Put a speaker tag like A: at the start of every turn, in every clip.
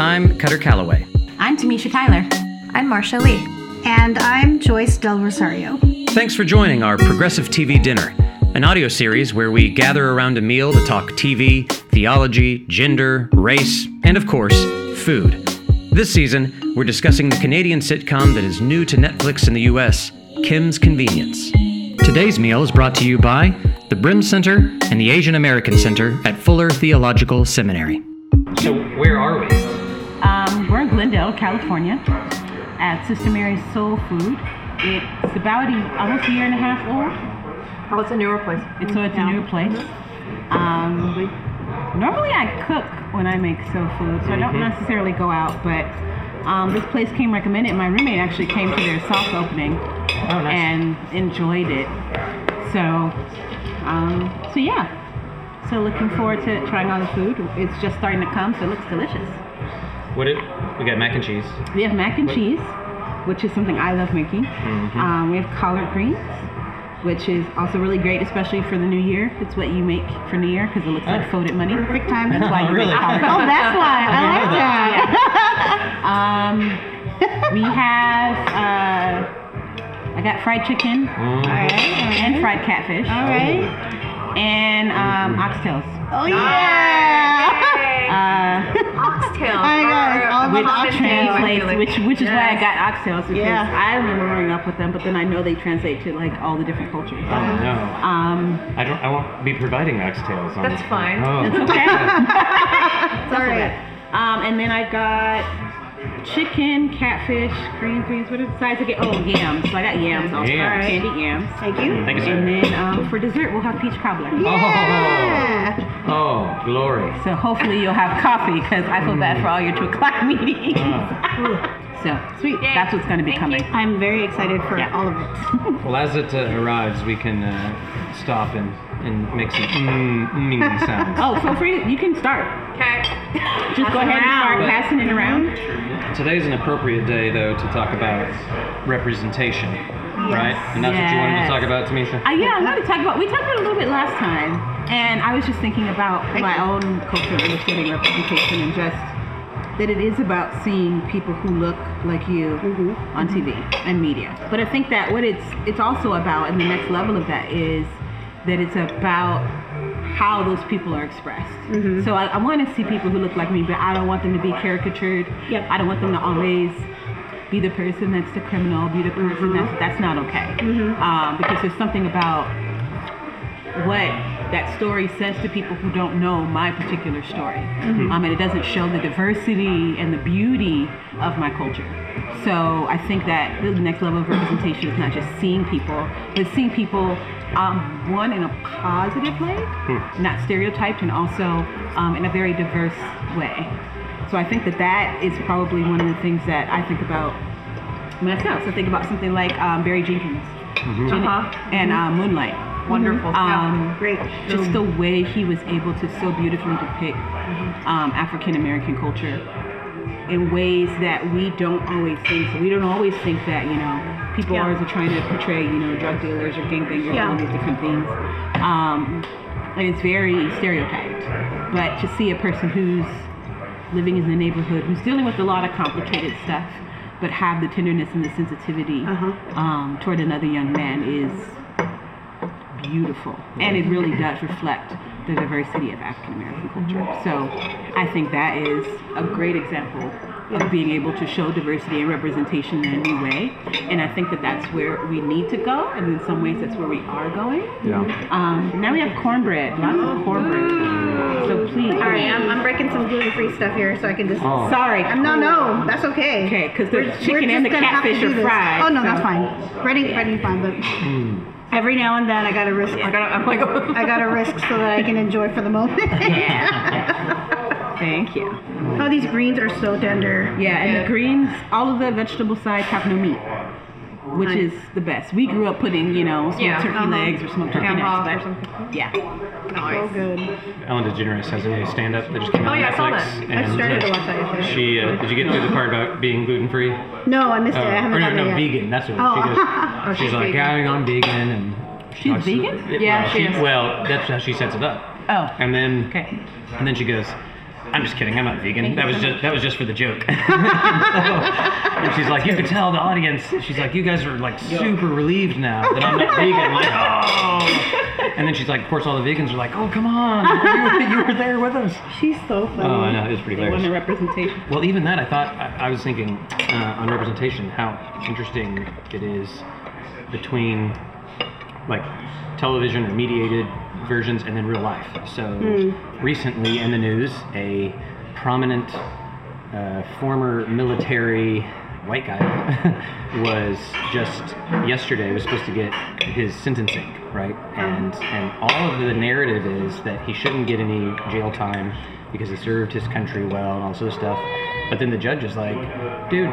A: I'm Kutter Callaway.
B: I'm Tamisha Tyler.
C: I'm Marsha Lee.
D: And I'm Joyce Del Rosario.
A: Thanks for joining our Progressive TV Dinner, an audio series where we gather around a meal to talk TV, theology, gender, race, and of course, food. This season, we're discussing the Canadian sitcom that is new to Netflix in the US, Kim's Convenience. Today's meal is brought to you by the Brehm Center and the Asian American Center at Fuller Theological Seminary. So, where are we?
B: Um, we're in Glendale, California, at Sister Mary's Soul Food. It's about a, almost a year and a half old.
C: Oh, it's a newer place.
B: It's, so it's a new place. Um, normally I cook when I make soul food, so I don't necessarily go out, but um, this place came recommended. My roommate actually came to their soft opening
A: Oh, nice.
B: and enjoyed it. So, um, so yeah. So looking forward to trying all the food. It's just starting to come, so it looks delicious.
A: What it, we got mac and cheese.
B: We have mac and cheese, which is something I love making. Um, we have collard greens, which is also really great, especially for the new year. It's what you make for New Year because it looks like folded money.
D: Perfect time.
B: That's why you
A: Really?
B: make collard
D: Oh, that's why. I like that.
B: Um, we have, uh, I got fried chicken
D: All right.
B: and fried catfish
D: All right.
B: and um, oxtails.
D: Oh, yeah.
B: Uh,
C: Oxtails.
D: I know, it's all
B: which
D: about oxtails.
B: translates, which which is why I got oxtails because
D: Yeah.
B: I remember growing up with them, but then I know they translate to like all the different cultures.
A: Oh, no.
B: Um,
A: I don't. I won't be providing oxtails. On
C: That's fine.
A: Oh.
B: okay.
D: It's all right.
B: Um, and then I got chicken, catfish, green beans. What are the sides again? Oh, yams. So I got yams. Also.
A: Yams.
B: Candied yams.
D: Thank you.
A: Thank you, sir.
B: And then um, for dessert, we'll have peach cobbler.
D: Yeah.
A: Oh, glory.
B: So hopefully you'll have coffee because I feel bad for all your two o'clock meetings. so sweet.
C: Yay.
B: That's what's going to be
C: Thank
B: coming.
C: you.
D: I'm very excited for all of it.
A: Well, as it uh, arrives, we can uh, stop and, and make some mm, mm sounds.
B: Oh, feel free. You can start.
C: Okay.
B: Just go ahead and start passing it around.
A: Today's an appropriate day, though, to talk about representation, right? And that's what you wanted to talk about, Tamisha?
B: Uh, yeah, I wanted to talk about. We talked about it a little bit last time, and I was just thinking about my own culture and understanding representation, and just that it is about seeing people who look like you on TV and media. But I think that what it's it's also about, and the next level of that is that it's about how those people are expressed. Mm-hmm. So I, I want to see people who look like me, but I don't want them to be caricatured.
D: Yep.
B: I don't want them to always be the person that's the criminal, be the person that's mm-hmm. that's not okay. Mm-hmm. Um, because there's something about what that story says to people who don't know my particular story. Um, and it doesn't show the diversity and the beauty of my culture. So I think that the next level of representation is not just seeing people, but seeing people, um, one, in a positive way, not stereotyped, and also um, in a very diverse way. So I think that that is probably one of the things that I think about myself. So think about something like um, Barry Jenkins Jen-
C: Uh-huh.
B: and uh, Moonlight.
C: Wonderful.
B: Um,
D: Great.
B: just the way he was able to so beautifully depict um, African American culture in ways that we don't always think. So we don't always think that you know people
D: Yeah.
B: always are trying to portray you know drug dealers or gangbangers
D: Yeah.
B: all these different things. Um, and it's very stereotyped. But to see a person who's living in the neighborhood, who's dealing with a lot of complicated stuff, but have the tenderness and the sensitivity
D: Uh-huh.
B: um, toward another young man is beautiful. And it really does reflect the diversity of African American culture. So I think that is a great example of being able to show diversity and representation in a new way. And I think that that's where we need to go. And in some ways, that's where we are going.
A: Yeah.
B: Um, now we have cornbread, lots of cornbread. So please.
D: All right, I'm, I'm breaking some gluten-free stuff here so I can just.
A: Oh.
B: Sorry.
D: Um, no, no, that's okay.
B: Okay, because the
D: We're- we're
B: chicken and the
D: just gonna have to
B: catfish
D: do
B: are fried.
D: Oh no, that's
B: so-
D: fine. Breading, breading, fine, but
A: Hmm.
D: Every now and then I gotta risk.
C: I gotta, I'm like,
D: I gotta risk so that I can enjoy for the moment. Yeah.
B: Thank you.
D: oh, these greens are so tender.
B: Yeah, and
C: Yeah.
B: the greens, all of the vegetable sides have no meat, which
D: Nice.
B: is the best. We grew up putting, you know, smoked
C: Yeah.
B: turkey
D: Uh-huh.
B: legs or smoked turkey necks,
C: hock or something.
B: yeah.
D: So good.
A: Ellen DeGeneres has a stand-up that just came out
C: Oh,
A: on
C: yeah, I saw
A: Netflix.
C: that.
D: I
A: and,
D: started
A: uh,
D: to watch that yesterday.
A: She uh, did you get through the part about being gluten-free?
D: No, I missed it. I
A: Uh,
D: haven't
A: or no, no,
D: yet.
A: vegan. That's what
D: Oh.
A: she goes.
C: Oh,
A: she's,
C: she's
A: like,
C: vegan.
A: yeah, I'm vegan, and
B: She's
A: talks-
B: vegan?
A: it-
C: Yeah,
A: well,
C: she is.
A: Well, that's how she sets it up.
B: Oh,
A: And then,
B: okay.
A: and then she goes, I'm just kidding. I'm not vegan. That was just that was just for the joke. and she's like, you could tell the audience. She's like, you guys are like super relieved now that I'm not vegan. I'm like, oh. And then she's like, of course, all the vegans are like, oh, come on, you were, you were there with us.
D: She's so funny.
A: Oh, I know. It was pretty hilarious.
B: representation.
A: Well, even that, I thought I, I was thinking uh, on representation how interesting it is between like television or mediated versions and then real life. So recently in the news, a prominent uh, former military white guy was just yesterday was supposed to get his sentencing right? And and all of the narrative is that he shouldn't get any jail time because he served his country well and all this other stuff. But then the judge is like dude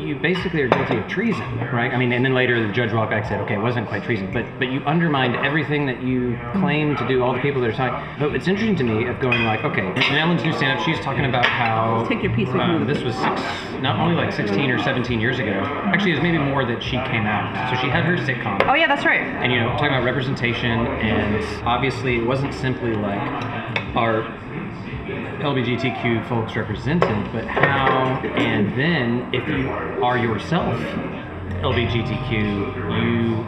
A: you basically are guilty of treason right i mean and then later the judge walked back and said okay it wasn't quite treason but but you undermined everything that you claim to do all the people that are talking but it's interesting to me of going like okay in ellen's new stand-up she's talking about how
B: Take your piece with you.
A: Um, this was six, not only like 16 or 17 years ago. Actually, it was maybe more that she came out. So she had her sitcom.
C: Oh yeah, that's right.
A: And, you know, talking about representation, and obviously it wasn't simply like our LGBTQ folks represented, but how, and then if you are yourself LGBTQ, you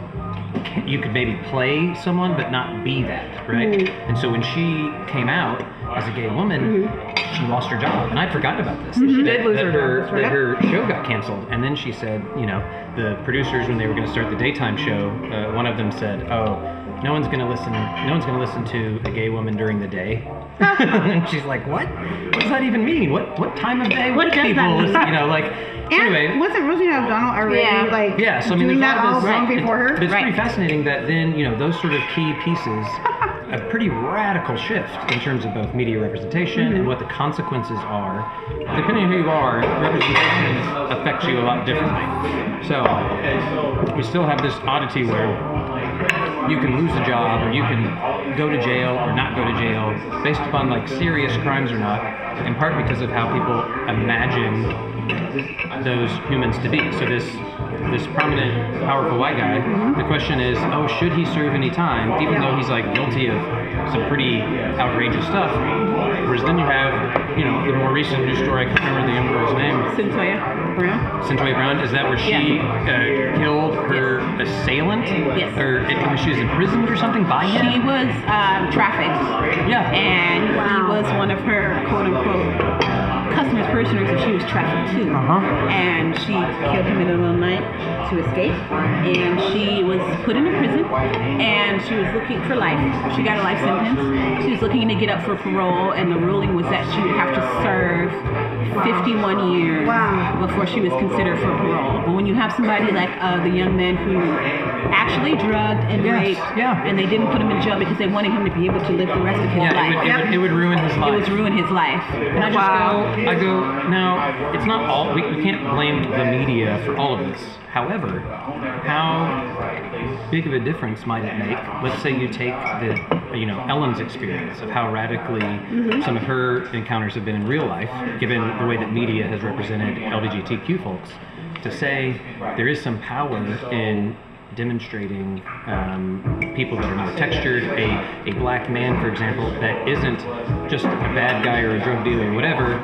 A: you could maybe play someone but not be that, right? Mm-hmm. And so when she came out as a gay woman, mm-hmm. she lost her job, and I'd forgotten about this. Mm-hmm. She
C: did lose her job,
A: her,
C: that's right.
A: that her show got canceled, and then she said, you know, the producers when they were going to start the daytime show, uh, one of them said, "Oh, no one's going to listen. No one's going to listen to a gay woman during the day." and she's like, "What? What does that even mean? What what time of day?
D: What
A: would
D: does that
A: people
D: mean?
A: listen?" You know, like
D: And
A: anyway.
D: wasn't Rosie O'Donnell already
C: Yeah.
D: like
A: Yeah, so I mean,
D: doing
A: there's
D: that
A: all
D: all
A: this,
D: long
A: It-
D: before her?
A: But it's
C: Right.
A: pretty fascinating that then you know those sort of key pieces, a pretty radical shift in terms of both media representation
D: Mm-hmm.
A: and what the consequences are. Depending on who you are, representation affects you a lot differently. So we still have this oddity where you can lose a job or you can go to jail or not go to jail based upon like serious crimes or not, in part because of how people imagine those humans to be. So this this prominent, powerful white guy, mm-hmm. the question is, oh, should he serve any time, even though he's like guilty of some pretty outrageous stuff? Whereas then you have, you know, the more recent news story. I can't remember the young girl's name.
B: Cynthia Brown.
A: Cynthia Brown, is that where she uh, killed her assailant?
B: Yes.
A: Or and she was imprisoned or something by him?
B: She was um, trafficked.
A: Yeah.
B: And he was one of her quote unquote customers, parishioners, and she was trafficked too.
A: Uh-huh.
B: And she killed him in the middle of the night to escape. And she was put into prison and she was looking for life. She got a life sentence. She was looking to get up for parole, and the ruling was that she would have to serve 51 years
D: Wow.
B: before she was considered for parole. But when you have somebody like uh, the young man who actually drugged and
A: Yes,
B: raped,
A: yeah.
B: and they didn't put him in jail because they wanted him to be able to live the rest of his
A: Yeah,
B: life.
A: it would, it, would, it would ruin his life.
B: It would ruin his life.
A: And I just go, I go, now, it's not all, we, we can't blame the media for all of this. However, how big of a difference might it make? Let's say you take the, you know, Ellen's experience of how radically some of her encounters have been in real life, given the way that media has represented LGBTQ folks, to say there is some power in demonstrating um, people that are more textured. A, a black man, for example, that isn't just a bad guy or a drug dealer or whatever,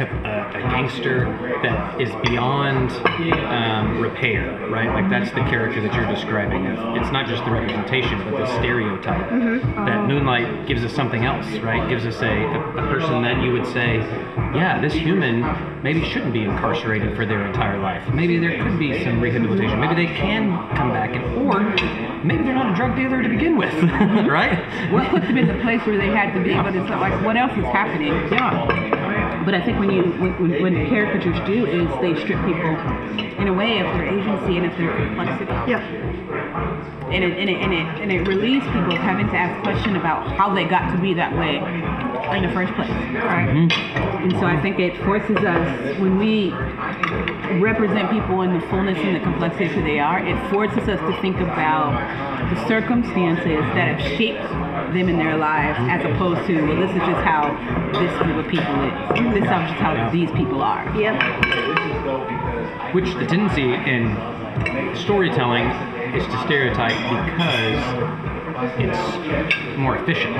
A: a, a, gangster that is beyond um, repair, right? Like that's the character that you're describing. It's not just the representation, but the stereotype. That Moonlight gives us something else, right? Gives us a, a, a person that you would say, yeah, this human maybe shouldn't be incarcerated for their entire life. Maybe there could be some rehabilitation. Maybe they can come back, and or maybe they're not a drug dealer to begin with, right?
B: What put them in the place where they had to be? But it's not like what else is happening?
A: Yeah.
B: But I think when you when, when, when caricatures do is they strip people in a way of their agency and of their complexity.
D: Yeah.
B: and it, and it, and it, and it relieves people of having to ask questions about how they got to be that way in the first place. Right? Mm-hmm. And so I think it forces us, when we represent people in the fullness and the complexity of who they are, it forces us to think about the circumstances that have shaped them in their lives as opposed to, well, this is just how this group of people is. This is just how these people are.
D: Yep.
A: Which the tendency in storytelling is to stereotype because it's more efficient,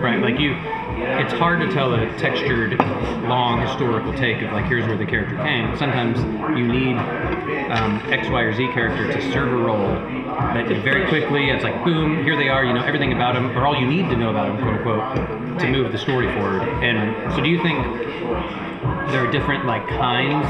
A: right? Like you, it's hard to tell a textured, long historical take of like here's where the character came. Sometimes you need um, X, Y, or Z character to serve a role very quickly it's like boom, here they are. You know everything about them, or all you need to know about them, quote unquote, to move the story forward. And so, do you think there are different like kinds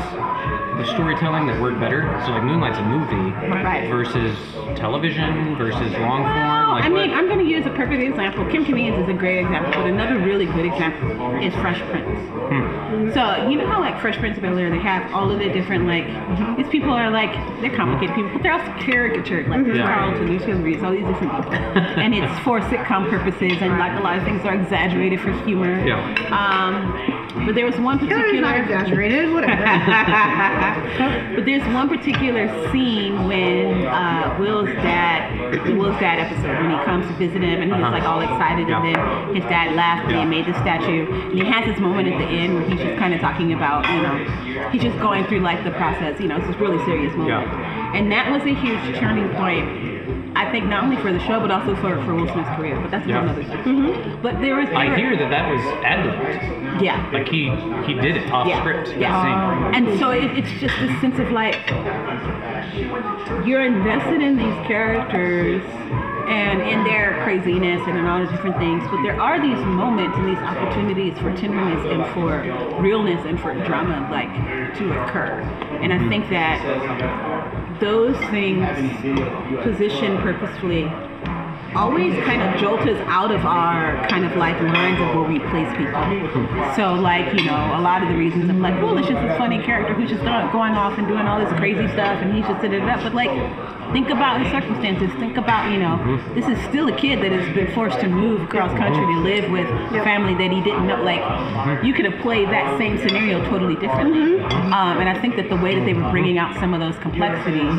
A: of storytelling that work better? So like Moonlight's a movie
B: Right.
A: versus television versus long form. Like
B: I mean,
A: what?
B: I'm going to use a perfect example. Kim Convenience is a great example, but another really good example is Fresh Prince.
A: Hmm.
B: So you know how like Fresh Prince of Bel Air, they have all of the different like these people are like they're complicated people, but they're also caricatured. Like there's
A: Yeah.
B: Carlton, there's Hillary, it's all these different people, and it's for sitcom purposes, and like a lot of things are exaggerated for humor.
A: Yeah.
B: Um, but there was one
D: Hillary's not exaggerated. Whatever.
B: but there's one particular scene when uh, Will's dad, the Will's dad episode, when he comes to visit him and he's
A: Uh-huh.
B: like all excited,
A: Yeah.
B: and then his dad laughed and
A: Yeah.
B: he made the statue, and he has this moment at the end where he's just kind of talking about, you know, he's just going through like the process, you know, it's this really serious moment,
A: Yeah.
B: and that was a huge turning point. I think not only for the show but also for, for Will Smith's career, but that's
A: Yeah.
B: another story. Mm-hmm. But there is.
A: I hear that that was ad libbed.
B: yeah.
A: Like he he did it off
B: Yeah,
A: script.
B: yeah.
A: that.
B: And so it, it's just this sense of like you're invested in these characters and in their craziness and in all the different things, but there are these moments and these opportunities for tenderness and for realness and for drama like to occur. And I think that those things positioned purposefully always kind of jolt us out of our kind of like lines of where we place people. So like, you know, a lot of the reasons of like, well, it's just a funny character who's just going off and doing all this crazy stuff and he's just da da da. But like, think about his circumstances. Think about, you know, this is still a kid that has been forced to move across country to live with a family that he didn't know. Like, you could have played that same scenario totally differently. Um, and I think that the way that they were bringing out some of those complexities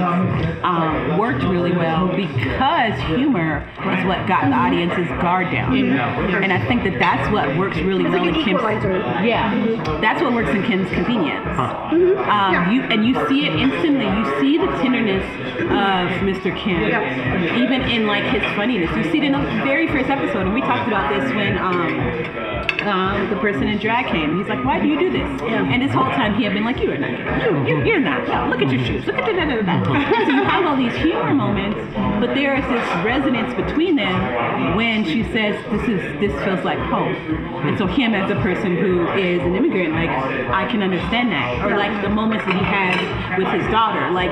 B: um, worked really well because humor is what got the audience's guard down. And I think that that's what works really well
D: like
B: in
D: an
B: Kim's.
D: equalizer.
B: Yeah, that's what works in Kim's convenience.
D: Mm-hmm.
B: Um, you and you see it instantly. You see the tenderness of Mr. Kim,
D: Yeah.
B: even in like his funniness. You see it in the very first episode, and we talked about this when um, um, the person in drag came. He's like, "Why do you do this?" And this whole time he had been like, "You are not. You, you, you're not. No, look at your shoes. Look at da da da da." so you have all these humor moments, but there is this resonance between them when she says, "This is this feels like home." And so him as a person who is an immigrant, like I can understand that, or like the moments that he has with his daughter, like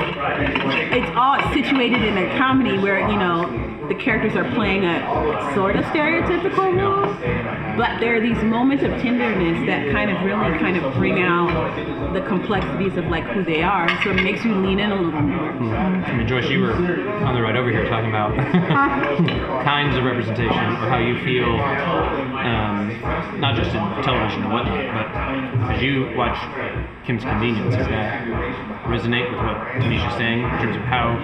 B: it's all situated in a comedy where you know the characters are playing a sort of stereotypical role, but there are these moments of tenderness that kind of really kind of bring out the complexities of like who they are. So it makes you lean in a little more.
A: I mean, Joyce, you were on the ride over here talking about kinds of representation or how you feel, um, not just in television and whatnot, but as you watch Kim's Convenience, does that resonate with what Tamisha's saying in terms of how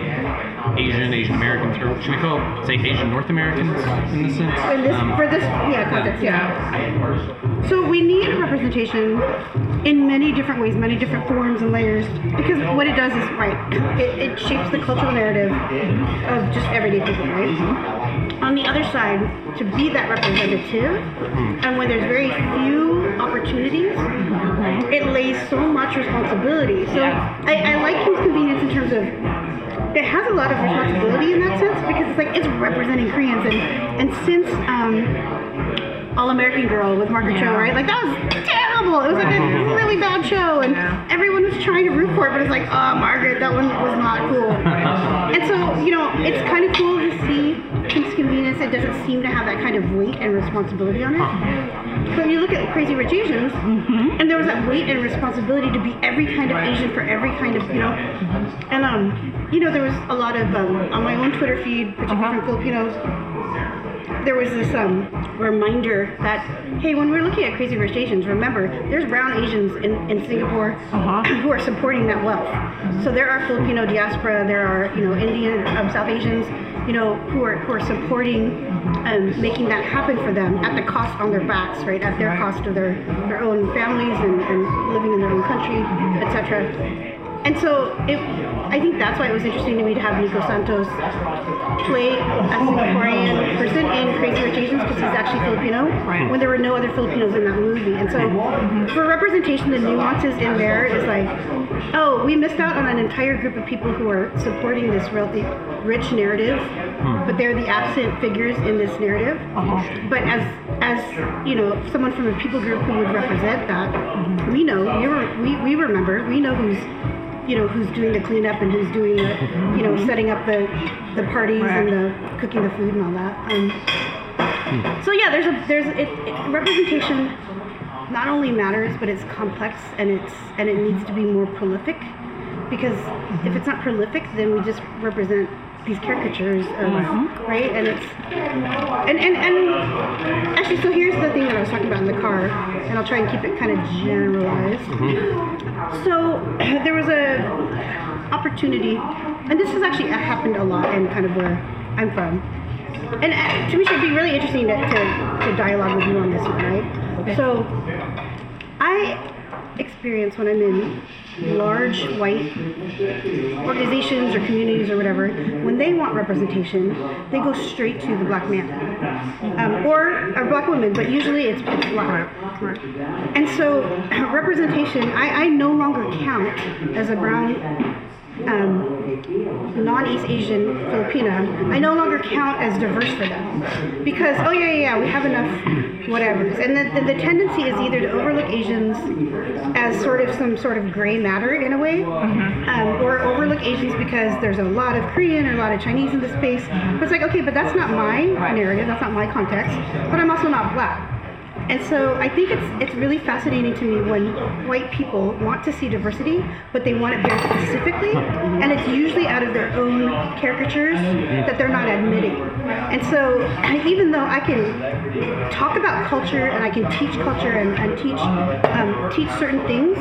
A: Asian, Asian Americans, or should we call, say, Asian North Americans in this sense?
D: In this,
A: Um,
D: for this, um, yeah, context, yeah. So we need representation in many different ways, many different forms and layers, because what it does is, right, it, it shapes the cultural narrative of just everyday people, right? Mm-hmm. On the other side, to be that representative, mm-hmm. and when there's very few opportunities, mm-hmm. it lays so much responsibility. So I, I like Kim's Convenience in terms of it has a lot of responsibility in that sense because it's like it's representing Koreans. And and since um All American Girl with Margaret Cho, right? Like that was terrible. It was like a really bad show and everyone was trying to root for it, but it's like, oh Margaret, that one was not cool. and so, you know, it's kind of cool to see Kim's Convenience. It doesn't seem to have that kind of weight and responsibility on it. But you look at Crazy Rich Asians, and there was that weight and responsibility to be every kind of Asian for every kind of, you know. And um, you know, there was a lot of um, on my own Twitter feed, particularly from Filipinos. There was this um, reminder that hey, when we're looking at Crazy Rich Asians, remember there's brown Asians in, in Singapore who are supporting that wealth. So there are Filipino diaspora, there are you know Indian, um, South Asians, you know who are who are supporting um, making that happen for them at the cost on their backs, right? At their cost of their their own families and, and living in their own country, etc. and so it, I think that's why it was interesting to me to have Nico Santos play a Singaporean person in Crazy Rich Asians because he's actually Filipino
B: Right.
D: when there were no other Filipinos in that movie. And so for representation, the nuances in there is like, oh, we missed out on an entire group of people who are supporting this really rich narrative, hmm. but they're the absent figures in this narrative. Uh-huh. But as as you know, someone from a people group who would represent that, mm-hmm. we know we, were, we we remember we know who's you know who's doing the cleanup and who's doing the you know setting up the the parties and the cooking the food and all that. Um, so yeah, there's a there's it, it, representation not only matters, but it's complex and it's and it needs to be more prolific because if it's not prolific, then we just represent these caricatures of mm-hmm. right and it's and, and and actually so here's the thing that I was talking about in the car and I'll try and keep it kind of generalized. Mm-hmm. So there was a opportunity, and this has actually uh, happened a lot in kind of where I'm from. And uh, me, it'd be really interesting to, to, to dialogue with you on this one, right? So I experience when I'm in large white organizations or communities or whatever, when they want representation, they go straight to the black man um, or a black woman, but usually it's, black. And so representation, I, I no longer count as a brown um, non-East Asian Filipina, I no longer count as diverse for them. Because oh yeah yeah, yeah we have enough whatever's and the, the, the tendency is either to overlook Asians as sort of some sort of gray matter in a way um, or overlook Asians because there's a lot of Korean or a lot of Chinese in the space. But it's like okay but that's not my narrative that's not my context but I'm also not black and so I think it's it's really fascinating to me when white people want to see diversity, but they want it very specifically, and it's usually out of their own caricatures that they're not admitting. And so even though I can talk about culture and I can teach culture and, and teach um, teach certain things,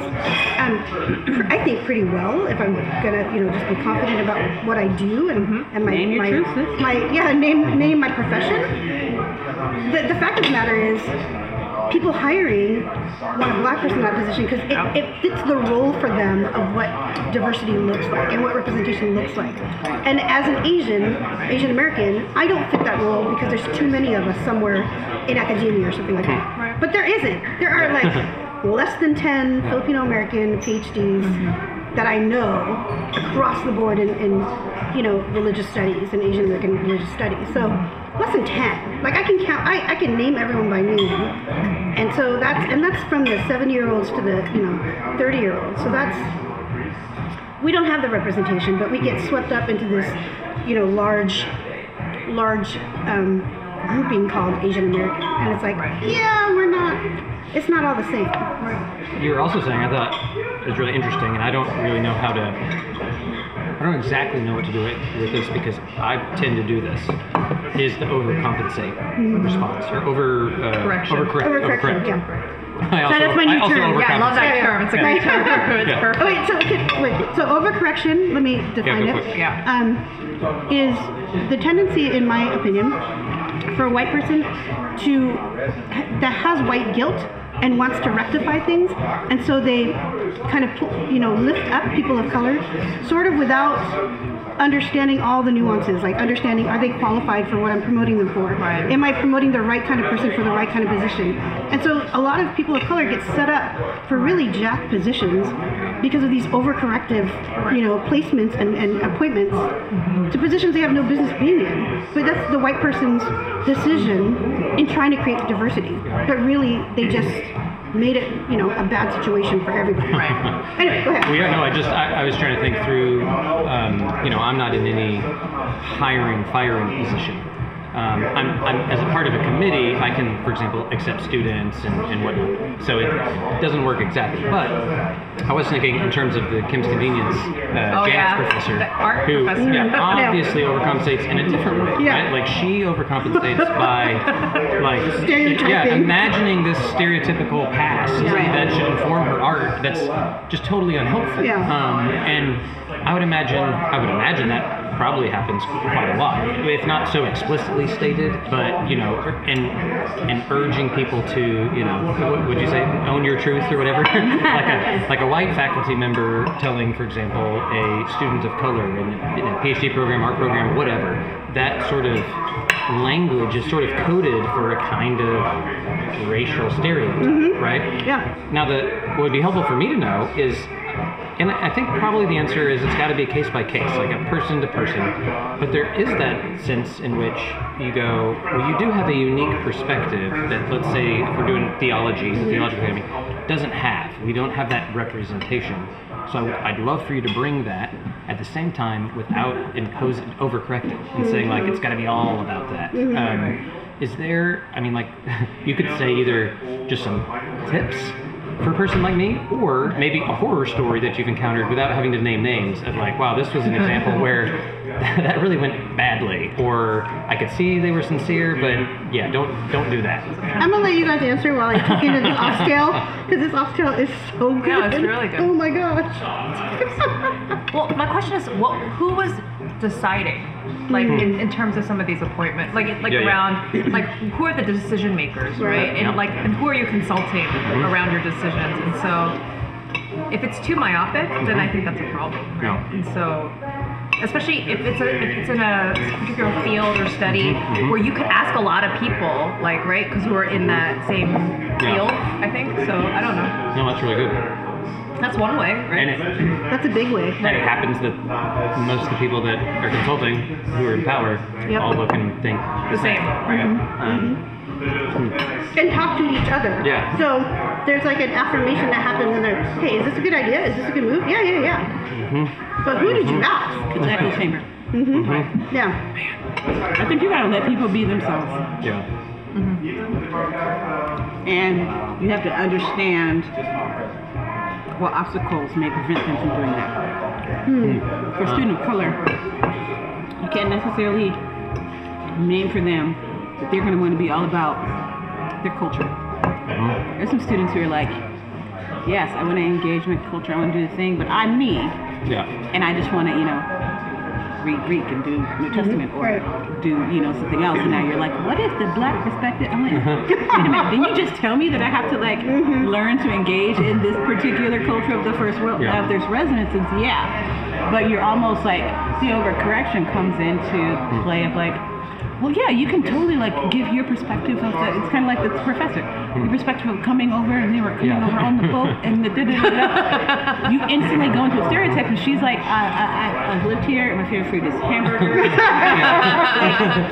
D: um, I think pretty well if I'm gonna you know just be confident about what I do and, and my my,
B: truth.
D: my yeah name name my profession the, the fact of the matter is people hiring want a black person in that position because it, it fits the role for them of what diversity looks like and what representation looks like. And as an asian asian american i don't fit that role because there's too many of us somewhere in academia or something like that. Hmm. But there isn't. There are like less than 10 filipino american phds that I know across the board in, in you know religious studies and Asian American religious studies. So less than ten. Like I can count. I, I can name everyone by name, and so that's and that's from the seven year olds to the you know thirty year olds. So that's we don't have the representation, but we get swept up into this you know large large um, grouping called Asian American, and it's like yeah we're not. It's not all the same.
A: You were also saying I thought it was really interesting, and I don't really know how to. I don't exactly know what to do with, with this because I tend to do this. Is the overcompensate response or over uh,
C: Correction.
A: overcorrect?
D: Overcorrection,
A: overcorrect.
D: yeah.
A: I also,
D: that's my new
A: also
D: term.
C: Yeah, I love that
D: Yeah, yeah.
C: term. It's a
D: Right.
C: great term. It's
A: Yeah.
C: perfect.
D: Oh, wait, so okay, wait. So overcorrection, let me define
A: go
D: it.
A: for it.
C: Yeah.
D: Um, is the tendency, in my opinion, for a white person to that has white guilt and wants to rectify things, and so they kind of you know lift up people of color, sort of without understanding all the nuances, like understanding are they qualified for what I'm promoting them for?
B: Right.
D: Am I promoting the right kind of person for the right kind of position? And so a lot of people of color get set up for really jack positions because of these overcorrective, you know, placements and, and appointments to positions they have no business being in. But that's the white person's decision in trying to create diversity. But really, they just made it, you know, a bad situation for everybody.
B: Right.
D: Anyway, go ahead.
A: Well, yeah, no, I just I, I was trying to think through. Um, you know, I'm not in any hiring firing position. Um, I'm, I'm as a part of a committee. I can, for example, accept students and, and whatnot. So it doesn't work exactly. But I was thinking in terms of the Kim's Convenience uh,
C: Oh,
A: Janet's
C: yeah.
A: professor,
C: The art
A: who
C: professor.
A: yeah, obviously overcompensates in a different way.
D: Yeah.
A: Right? Like she overcompensates by like
D: Stereotyping.
A: Yeah, imagining this stereotypical past that should inform her art. That's just totally unhelpful.
D: Yeah.
A: Um, and I would imagine I would imagine that probably happens quite a lot. If not so explicitly stated, but you know, and and urging people to you know, what would you say, own your truth or whatever, like a like a white faculty member telling, for example, a student of color in, in a PhD program, art program, whatever, that sort of language is sort of coded for a kind of racial stereotype, mm-hmm. right?
D: Yeah.
A: Now, the what would be helpful for me to know is, and I think probably the answer is it's got to be a case by case, like a person to person. But there is that sense in which you go, well, you do have a unique perspective that, let's say, if we're doing theology, the theological academy doesn't have. We don't have that representation. So I'd love for you to bring that at the same time without imposing, overcorrecting and saying like it's got to be all about that. Um, is there? I mean, like you could say either just some tips for a person like me, or maybe a horror story that you've encountered without having to name names of like, wow, this was an example where that really went badly, or I could see they were sincere, but yeah, don't don't do that.
D: I'm gonna let you guys answer while I kick into this oxtail because this oxtail is so good.
C: Yeah, it's really good.
D: Oh my gosh.
C: Well, my question is, what, who was deciding, like hmm. in, in terms of some of these appointments, like like
A: Yeah, yeah.
C: around, like who are the decision makers, right? And
A: Yeah.
C: like, and who are you consulting mm-hmm. around your decisions? And so, if it's too myopic, then I mm-hmm. think that's a problem.
A: Yeah.
C: And so, especially if it's a if it's in a particular field or study mm-hmm. where you could ask a lot of people, like right, because who are in that same field. I think so. I don't know.
A: No, that's really good.
C: That's one way, right?
A: And it,
D: That's a big way.
A: and it happens that most of the people that are consulting who are in power
D: Yep.
A: all look and think
C: the same.
A: Right. Mm-hmm. Um, mm-hmm. Hmm.
D: And talk to each other.
A: Yeah.
D: So there's like an affirmation that happens in there. Hey, is this a good idea? Is this a good move? Yeah, yeah, yeah. Mm-hmm. But who did you ask?
B: It's echo chamber. mhm.
D: Yeah.
B: I think you gotta let people be themselves,
A: yeah.
B: and you have to understand what obstacles may prevent them from doing that. Hmm. Hmm. For a student of color, you can't necessarily name for them that they're going to want to be all about their culture. Uh-huh. There's some students who are like, yes, I want to engage with culture, I want to do the thing, but I'm me,
A: Yeah.
B: and I just want to, you know, read Greek and do New mm-hmm. Testament or
D: Right.
B: do, you know, something else. And now you're like, what is the black perspective? I'm like, uh-huh. wait a minute, didn't you just tell me that I have to like mm-hmm. learn to engage in this particular culture of the first world?
A: Yeah.
B: Of there's resonances, yeah. But you're almost like the overcorrection comes into mm-hmm. play of like, well, yeah, you can totally like give your perspective of the. It's kind of like the professor, your hmm. perspective of coming over and they were coming
A: Yeah.
B: over on the boat and the da da da da. You instantly go into a stereotype, and she's like, I, I, I, I've lived here. and My favorite food is hamburgers.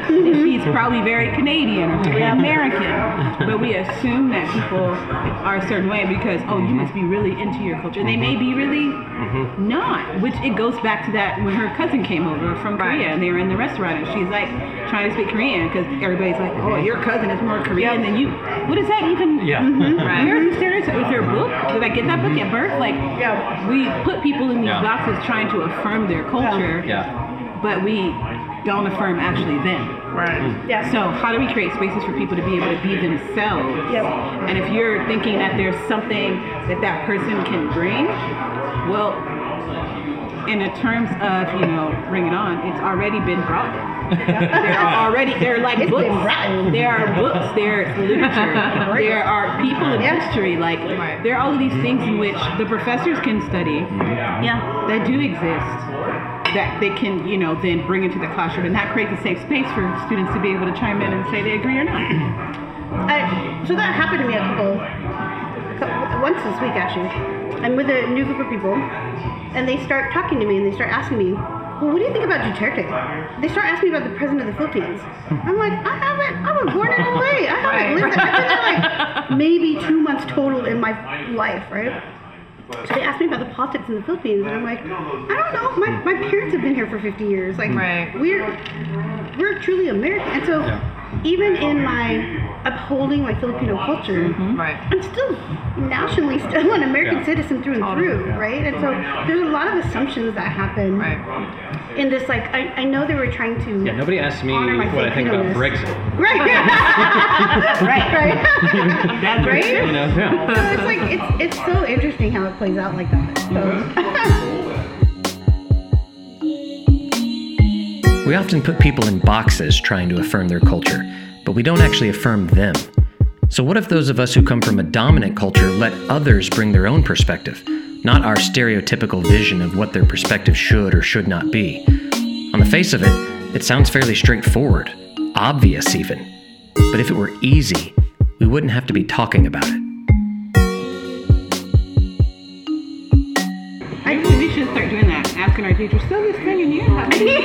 B: and she's probably very Canadian or very American, but we assume that people are a certain way because oh, you mm-hmm. must be really into your culture. They may mm-hmm. be really mm-hmm. not, which it goes back to that when her cousin came over from. Korea and they were in the restaurant and she's like trying to Korean because everybody's like, oh, your cousin is more Korean than you. What does that even?
A: Yeah. Mm-hmm.
C: Right.
B: Where's the stereotype? Is there a book? Did I get that book at birth? Like,
D: Yeah.
B: we put people in these
A: Yeah.
B: boxes trying to affirm their culture,
A: Yeah.
B: but we don't affirm actually them.
C: Right. Mm.
D: Yeah.
B: So how do we create spaces for people to be able to be themselves?
D: Yep.
B: And if you're thinking that there's something that that person can bring, well, in the terms of you know, bring it on, it's already been brought. There are already there are like
D: It's
B: books. There are books. There's literature. there are people in
D: Yeah.
B: history. Like
C: Right.
B: there are all of these things in which the professors can study
D: Yeah.
B: that do exist that they can, you know, then bring into the classroom, and that creates a safe space for students to be able to chime in and say they agree or not.
D: I, so that happened to me a couple, cou- once this week actually. I'm with a new group of people, and they start talking to me and they start asking me, "Well, what do you think about Duterte?" They start asking me about the president of the Philippines. I'm like, I haven't. I was born in LA. I haven't lived there. I've been there like maybe two months total in my life, right? So they asked me about the politics in the Philippines, and I'm like, I don't know. My, my parents have been here for 50 years. Like,
C: Right.
D: we're we're truly American, and so
A: Yeah.
D: Even in my upholding like Filipino culture, mm-hmm.
C: Right.
D: I'm still nationally still an American
A: Yeah.
D: citizen through and
C: Totally.
D: through, right? And so there's a lot of assumptions that happen
C: Right.
D: in this. Like, I, I know they were trying to.
A: Yeah. Nobody asked me what I think about Brexit.
D: Right. right. Right.
B: That's
D: Right?
A: You know. Yeah.
D: so it's like it's it's so interesting how it plays out like that. So. Mm-hmm.
E: We often put people in boxes trying to affirm their culture, but we don't actually affirm them. So, what if those of us who come from a dominant culture let others bring their own perspective, not our stereotypical vision of what their perspective should or should not be? On the face of it, it sounds fairly straightforward, obvious even. But if it were easy, we wouldn't have to be talking about it.
B: Should start doing that, asking our teachers, so this thing in here? What do you,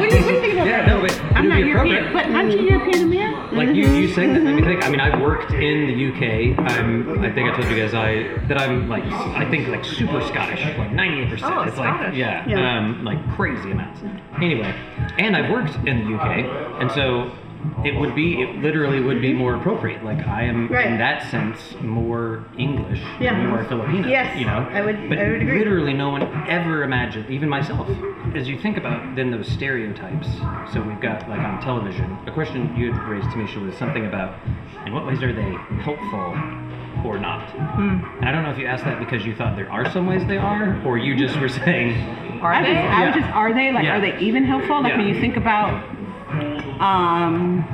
B: what do you think about
A: Yeah,
B: that?
A: no, but
B: I'm not European, but aren't you European American?
A: Like you, you saying that made me think. I mean, I've worked in the UK. I'm, I think I told you guys I that I'm like I think like super Scottish, like 98 percent.
C: Oh,
A: it's like yeah,
D: Yeah.
A: Um, like crazy amounts. Anyway, and I've worked in the UK, and so it would be it literally would be more appropriate. Like I am
D: Right.
A: in that sense more English,
D: Yeah.
A: than you are Filipino.
D: Yes,
A: you know.
D: I would-
A: But
D: I would agree.
A: literally, no one ever imagined, even myself, as you think about then those stereotypes. So we've got like on television. A question you had raised, Tamisha, was something about in what ways are they helpful or not? Hmm. And I don't know if you asked that because you thought there are some ways they are, or you just were saying,
C: Are they?
B: just, I
A: Yeah.
B: was just, are they like,
A: Yeah.
B: are they even helpful? Like when you think about, um,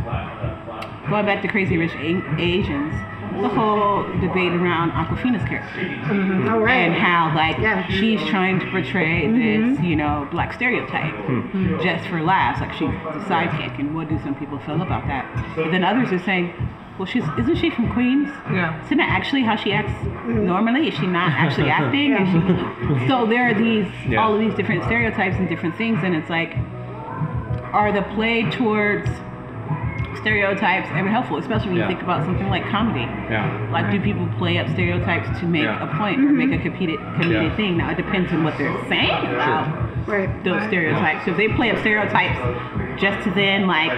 B: going back to Crazy Rich A- Asians, the whole debate around Awkwafina's character mm-hmm.
D: All right.
B: and how like
D: Yeah.
B: she's trying to portray this, mm-hmm. you know, black stereotype hmm. just for laughs, like she's the sidekick. And what do some people feel about that? But then others are saying, well, she's isn't she from Queens?
C: Yeah.
B: Isn't that actually how she acts mm-hmm. normally? Is she not actually acting? Is she, so there are these
A: Yeah.
B: all of these different stereotypes and different things, and it's like, are the play towards stereotypes ever helpful? Especially when
A: Yeah.
B: you think about something like comedy.
A: yeah,
B: Like, do people play up stereotypes to make
A: Yeah.
B: a point or make a comedic, comedic
A: Yeah.
B: thing? Now, it depends on what they're saying about
D: Right.
B: those stereotypes. So if they play up stereotypes just to then, like,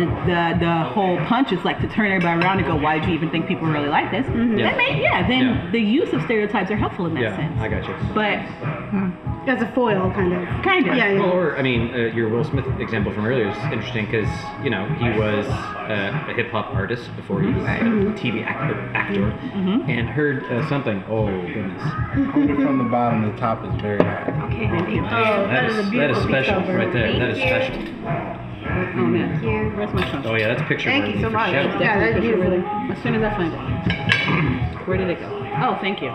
B: the, the, the whole punch is like to turn everybody around and go, why do you even think people really like this?
A: Yeah.
B: Then, may, yeah, then
A: Yeah.
B: the use of stereotypes are helpful in that
A: yeah,
B: sense.
A: I got you.
B: But,
D: As a foil, kind of.
B: kind of.
D: Yeah, yeah.
A: Well, or I mean, uh, your Will Smith example from earlier is interesting because you know he was uh, a hip hop artist before he was a TV actor, actor and heard uh, something. Oh goodness,
F: from the bottom. The top is very high.
C: Okay, thank you.
D: Oh, that is a
A: that is special
D: cover.
A: right there. that is
C: Thank
A: special.
B: Oh, man. Where's my phone?
A: Oh yeah, that's a picture
D: Thank you so much.
A: sure.
D: Yeah, that's beautiful.
B: As soon as I find it. Where did it go? Oh, thank you.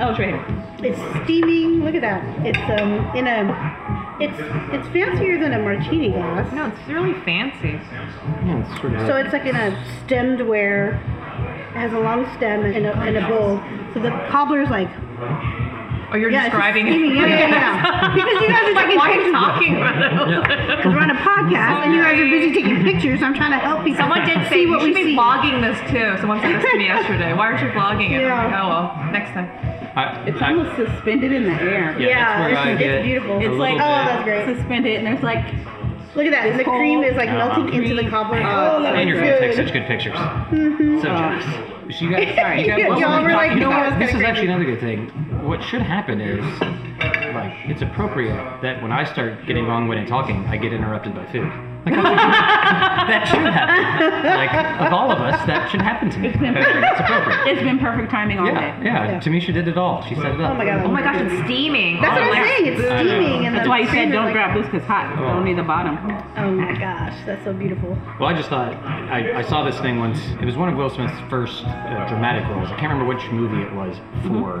B: Oh, it's right here.
D: It's steaming. Look at that. It's um in a. It's it's fancier than a martini glass.
C: No, it's really fancy.
A: Yeah, it's sort of
D: So it's like in a stemmed ware. It has a long stem and a, and a bowl. So the cobbler's like.
C: Oh, you're
D: Yeah,
C: describing it.
D: Yeah, yeah, yeah. Because you guys are
C: like,
D: taking
C: why are you
D: pictures.
C: talking about it?
D: Because we're on a podcast and you guys are busy taking pictures. I'm trying to help people.
C: Someone did say
D: see
C: you
D: what
C: should
D: we
C: be
D: see.
C: vlogging this too. Someone said this to me yesterday. Why aren't you vlogging it?
D: Yeah.
C: like, oh well, next time.
A: I,
B: It's
A: I-
B: almost suspended in the air.
A: yeah, that's where
D: it's,
A: I
D: it's
A: get
D: beautiful.
B: It's like,
D: oh, that's great.
B: Suspended, and there's like,
D: Look at that. And the
B: This
D: cream is like
A: Oh,
D: melting into the cobbler.
B: Oh,
D: Oh, that
A: and
D: was
A: your phone takes
D: good.
A: such good pictures. Mm-hmm.
B: Oh.
A: So jealous. So you guys,
B: Sorry.
A: you guys
D: Yeah,
A: love
D: y'all were like,
A: you know
D: no,
A: what? This is actually another good thing. What should happen is, like, it's appropriate that when I start getting long-winded talking, I get interrupted by food. Like, that should happen. Like, of all of us, that should happen to me.
B: It's been
A: It's appropriate.
B: it's been perfect timing all
A: Yeah,
B: day.
A: yeah,
D: Yeah.
A: Tamisha did it all. She set it up.
D: Oh my god.
C: Oh my gosh, it's steaming.
D: That's
C: oh,
D: what I'm saying. It's steaming. And
B: That's why you
D: cream
B: said don't
D: like-
B: grab this because hot.
A: Oh.
B: Only the bottom.
D: Oh my gosh, that's so beautiful.
A: Well, I just thought I, I saw this thing once. It was one of Will Smith's first uh, dramatic roles. I can't remember which movie it was for.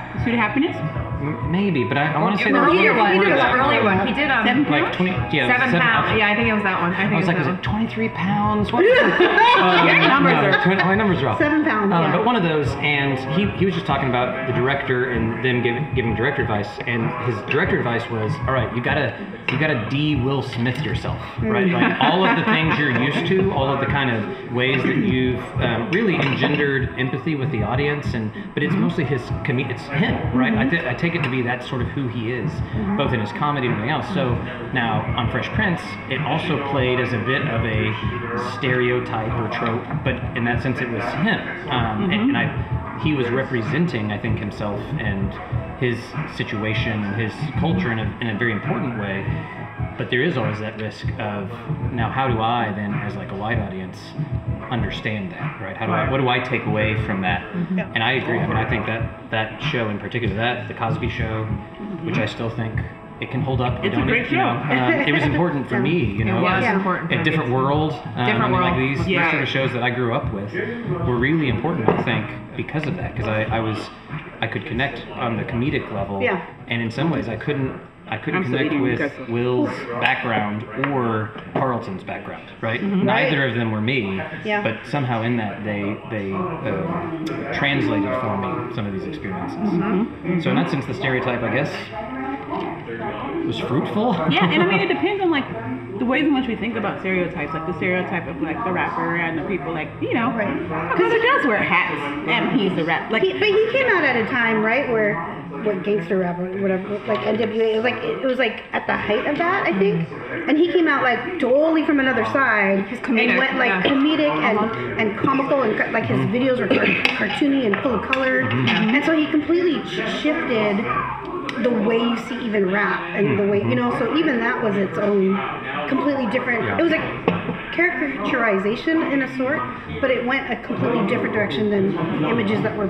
B: Pursuit of Happiness?
A: Maybe, but I, I want to say
C: the
A: there was
C: earlier
A: one
C: one.
A: before
C: It was
A: that.
C: the one. He did um
B: Seven
A: like twenty, yeah,
C: seven pounds.
A: I-
C: Yeah, I think it was that one. I think
A: I was like, was
C: was
A: it 23 pounds? What? um,
B: Your numbers
A: no,
B: are-
A: twen- my numbers are off.
D: Seven pounds,
A: Um,
D: yeah.
A: But one of those, and he, he was just talking about the director and them giving giving director advice, and his director advice was, all right, you gotta you gotta de Will Smith yourself, right?
D: Mm.
A: Like all of the things you're used to, all of the kind of ways that you've um, really engendered empathy with the audience, and but it's mostly his com- it's him, right? I, mm-hmm. th- I take it to be that's sort of who he is, mm-hmm. both in his comedy and everything else. So now on Fresh Prince, it also played as a bit of a stereotype or trope, but in that sense, it was him, um, and, and I, mm-hmm. He was representing, I think, himself and his situation and his culture in a, in a very important way. But there is always that risk of now, how do I then, as like a wide audience, understand that, right? How do I, what do I take away from that?
D: Yeah.
A: And I agree. I mean, I think that that show in particular, that the Cosby Show, which I still think it can hold up. We
B: It's a
A: don't
B: great
A: need- you know,
B: show.
A: um, it was important for me, you know.
C: It was
D: Yeah.
C: important.
A: a
C: me.
A: different world. Um,
C: Different
A: I mean, Like
C: world.
A: these,
B: Yeah.
A: these sort of shows that I grew up with were really important, I think, because of that. Because I, I was, I could connect on the comedic level.
D: Yeah.
A: And in some ways, I couldn't, I couldn't
B: I'm
A: connect with Will's background or Carlton's background. Right.
B: Mm-hmm.
A: Neither of them were me.
D: Yeah.
A: But somehow in that they they um, translated for me some of these experiences.
B: Mm-hmm.
A: So in that sense, the stereotype, I guess, was fruitful.
B: Yeah, and I mean it depends on like the ways in which we think about stereotypes, like the stereotype of like the rapper and the people like you know,
D: Right.
B: because he does wear hats and he's a rap like
D: He, but he came out at a time, right, where what gangster rap or whatever, like NWA, it was like it was like at the height of that, I think. And he came out like totally from another side
C: He's comedic,
D: and went like
C: yeah.
D: comedic and and comical and like his videos were cartoony and full of color. Mm-hmm. And so he completely shifted the way you see even rap and the way you know. So even that was its own completely different.
A: Yeah.
D: It was like caricaturization in a sort, but it went a completely different direction than the images that were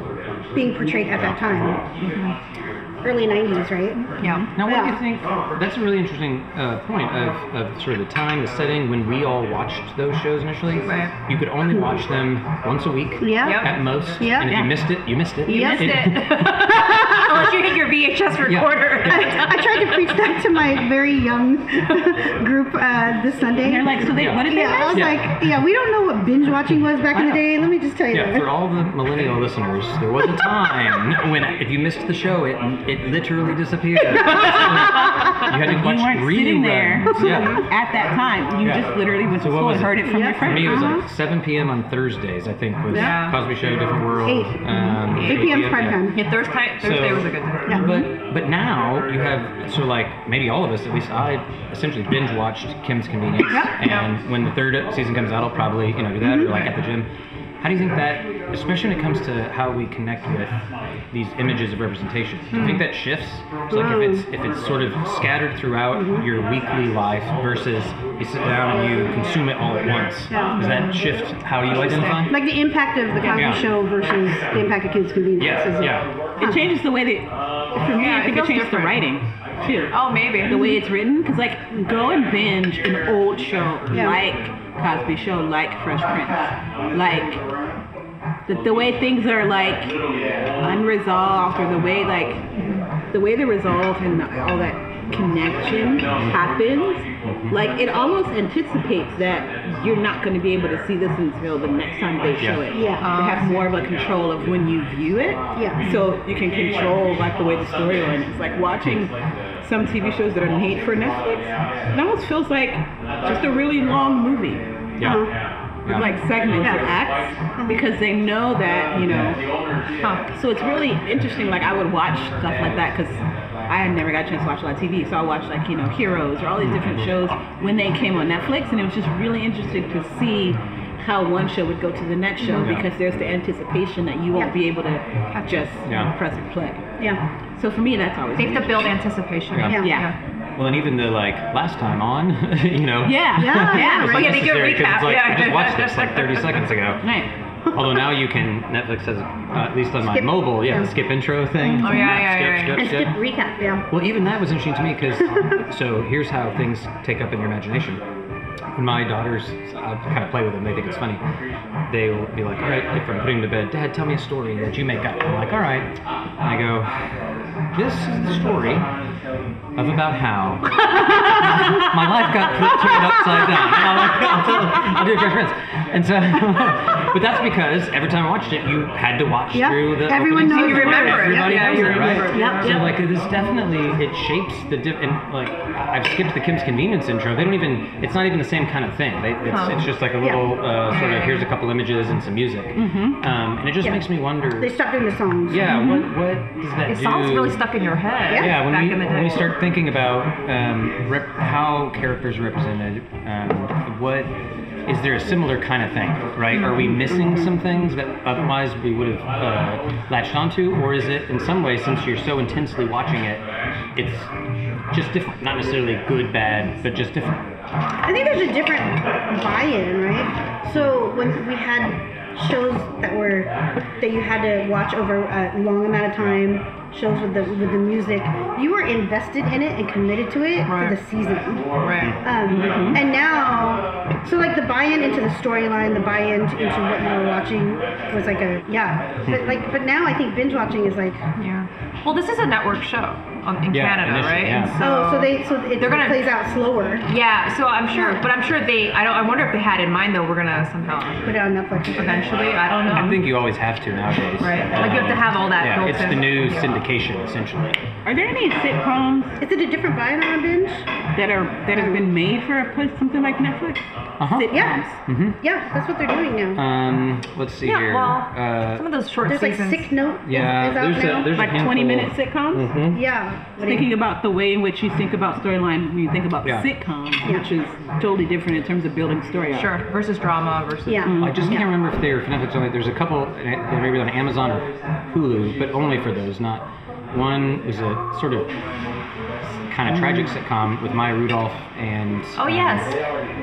D: being portrayed at that time. Early 90s, right?
C: Yeah.
A: Now, what do you think? That's a really interesting uh, point of, of sort of the time, the setting when we all watched those shows initially.
C: Right.
A: You could only watch them once a week
D: Yeah.
C: Yep.
A: at most.
D: Yeah.
A: And if
B: Yeah.
A: you missed it, you missed it.
D: You
C: Missed it. Unless you hit your VHS recorder.
D: I, I tried to preach that to my very young group uh, this Sunday.
B: and they're like, so they
A: Yeah.
B: what did they
D: yeah, I was
A: Yeah.
D: like, yeah, we don't know what binge watching was back in the day. Let me just tell you.
A: Yeah, for all the millennial listeners, there was a time when if you missed the show, it it literally disappeared. you had to watch
B: you weren't sitting there
A: reruns. Yeah.
B: at that time. You
A: Yeah.
B: just literally went to
A: So what
B: school
A: was
B: and
A: it?
B: heard it from
D: Yeah.
B: your
A: For
B: friends.
A: me, it was
D: Uh-huh.
A: like 7 p.m. on Thursdays. I think was
C: Yeah.
A: Cosby Show, Different World.
D: Eight.
A: Um,
D: 8 p.m. 's prime
A: yeah.
D: time.
C: Yeah, Thursday, Thursday
A: So-
C: was a good time.
D: Yeah.
A: But but now you have so like maybe all of us at least I essentially binge watched Kim's Convenience
D: Yeah.
A: and when the third season comes out I'll probably you know do that or like at the gym. How do you think that, especially when it comes to how we connect with these images of representation, do you think hmm. that shifts? So like if it's hmm. if it's sort of scattered throughout mm-hmm. your weekly life versus you sit down and you consume it all at once,
D: Yeah.
A: does that shift how you identify?
D: Like the impact of the Cosby
A: Yeah.
D: Show versus the impact of Kim's Convenience.
A: Yeah,
D: is-
A: yeah.
B: It changes the way that uh, for me.
C: Yeah,
B: I think it,
C: feels
B: changes
C: different.
B: the writing too.
C: Oh, maybe.
B: the way it's written because like go and binge an old show
D: Yeah.
B: like cosby show like fresh prince like the, the way things are like unresolved or the way like the way they're resolved and all that connection happens like it almost anticipates that you're not going to be able to see this until the next time they show it
D: Yeah.
B: they have um, more of a control of when you view it
D: Yeah.
B: so you can control like the way the storyline is like watching some TV shows that are made for Netflix. It almost feels like just a really long movie
A: Yeah.
B: with
A: Yeah.
B: like segments or acts because they know that you know.
C: Huh.
B: So it's really interesting. Like I would watch stuff like that because I had never got a chance to watch a lot of TV. So I watched like you know Heroes or all these different shows when they came on Netflix, and it was just really interesting to see how one show would go to the next show
A: Yeah.
B: because there's the anticipation that you won't
D: Yeah.
B: be able to just
A: Yeah.
B: press and play.
D: Yeah.
B: So for me, that's always
C: They have to build anticipation.
A: Yeah.
B: Yeah.
A: Well, and even the like last time on, you know.
B: Yeah.
D: Yeah, yeah,
B: yeah.
A: It's
D: right.
A: like
C: Yeah, they give a
A: necessary 'cause
C: recap,
A: It's like,
C: yeah.
A: I just watched this like 30 seconds ago.
B: Right.
A: Although now you can, Netflix has, uh, at least on my
D: Skip.
A: mobile, yeah,
D: Yeah.
A: the skip intro thing.
C: Oh, yeah, yeah,
A: skip,
C: yeah,
A: skip,
D: And
A: skip.
D: skip recap, yeah.
A: Well, even that was interesting to me because, so here's how things take up in your imagination. When my daughters, I kind of play with them, they think it's funny. They'll be like, all right, if I'm putting them to bed, Dad, tell me a story that you make up. I'm like, all right. And I go, this is the story of about how my life got flipped turned upside down. And I'm like, I'll, tell, I'll do it for my friends. And so, but that's because every time I watched it, you had to watch
D: Yep.
A: through the.
D: Everyone
A: opening
D: knows
A: scene.
D: the
C: remember it.
A: Everybody
C: Yeah,
A: knows
C: you
A: it, right?
C: remember it.
D: Yep,
A: So
D: yep.
A: like this definitely it shapes the diff and like I've skipped the Kim's Convenience intro. They don't even it's not even the same kind of thing. They, it's,
C: Huh.
A: it's just like a
D: Yeah.
A: little uh, sort of here's a couple images and some music, um, and it just
D: Yeah.
A: makes me wonder.
D: They stopped doing the songs.
A: yeah, what what does that
C: The
A: do?
C: song's really stuck in your head.
D: Yeah.
A: Yeah, when
C: back
A: we
C: in the day.
A: When we start thinking about um, rep- how characters are represented, um, what is there a similar kind of thing, right? Are we missing some things that otherwise we would have uh, latched onto, or is it in some ways, since you're so intensely watching it, it's just different? Not necessarily good, bad, but just different.
D: I think there's a different buy-in, right? So when we had shows that were that you had to watch over a long amount of time, shows with the with the music, you were invested in it and committed to it
C: Right.
D: for the season.
C: Right.
D: Um, And now, so like the buy-in into the storyline, the buy-in into what you were watching was like a yeah. But like, but now I think binge watching is like
C: Yeah. Well, this is a network show on, in
A: Yeah,
C: Canada,
A: initially,
C: right?
A: yeah.
C: So,
D: oh, so they so it
C: They're gonna-
D: plays out slower.
C: Yeah. So I'm sure, but I'm sure they. I don't. I wonder if they had in mind though. We're gonna somehow
D: Put it on Netflix.
C: eventually. I don't know.
A: I think you always have to nowadays.
C: Right. Like you have to have all that
A: Yeah, it's
C: in.
A: the new syndication essentially.
B: Are there any sitcoms
D: Is it a different buy-in on a binge?
B: that are that have been made for a place something like Netflix?
A: Uh-huh.
B: Sitcoms.
D: Yeah. Yeah, that's what they're doing now.
A: Um, let's see
C: Yeah.
A: here.
C: Well,
A: uh,
C: some of those short
D: There's like. Sick Note.
A: yeah,
D: is out
A: there's
D: now.
A: a there's
B: Like
A: a
B: 20 minute sitcoms?
A: Mhm.
D: Yeah. What do
B: Thinking about the way in which you think about storyline when you think about
A: Yeah.
B: sitcoms,
D: Yeah.
B: which is totally different in terms of building story. arc.
C: Sure. Versus drama versus.
D: Yeah.
A: I just can't remember if they're Netflix only. There's a couple, maybe on Amazon or Hulu, but only for those. Not one was a sort of kind of tragic sitcom with Maya Rudolph and
C: Oh
A: um,
C: yes.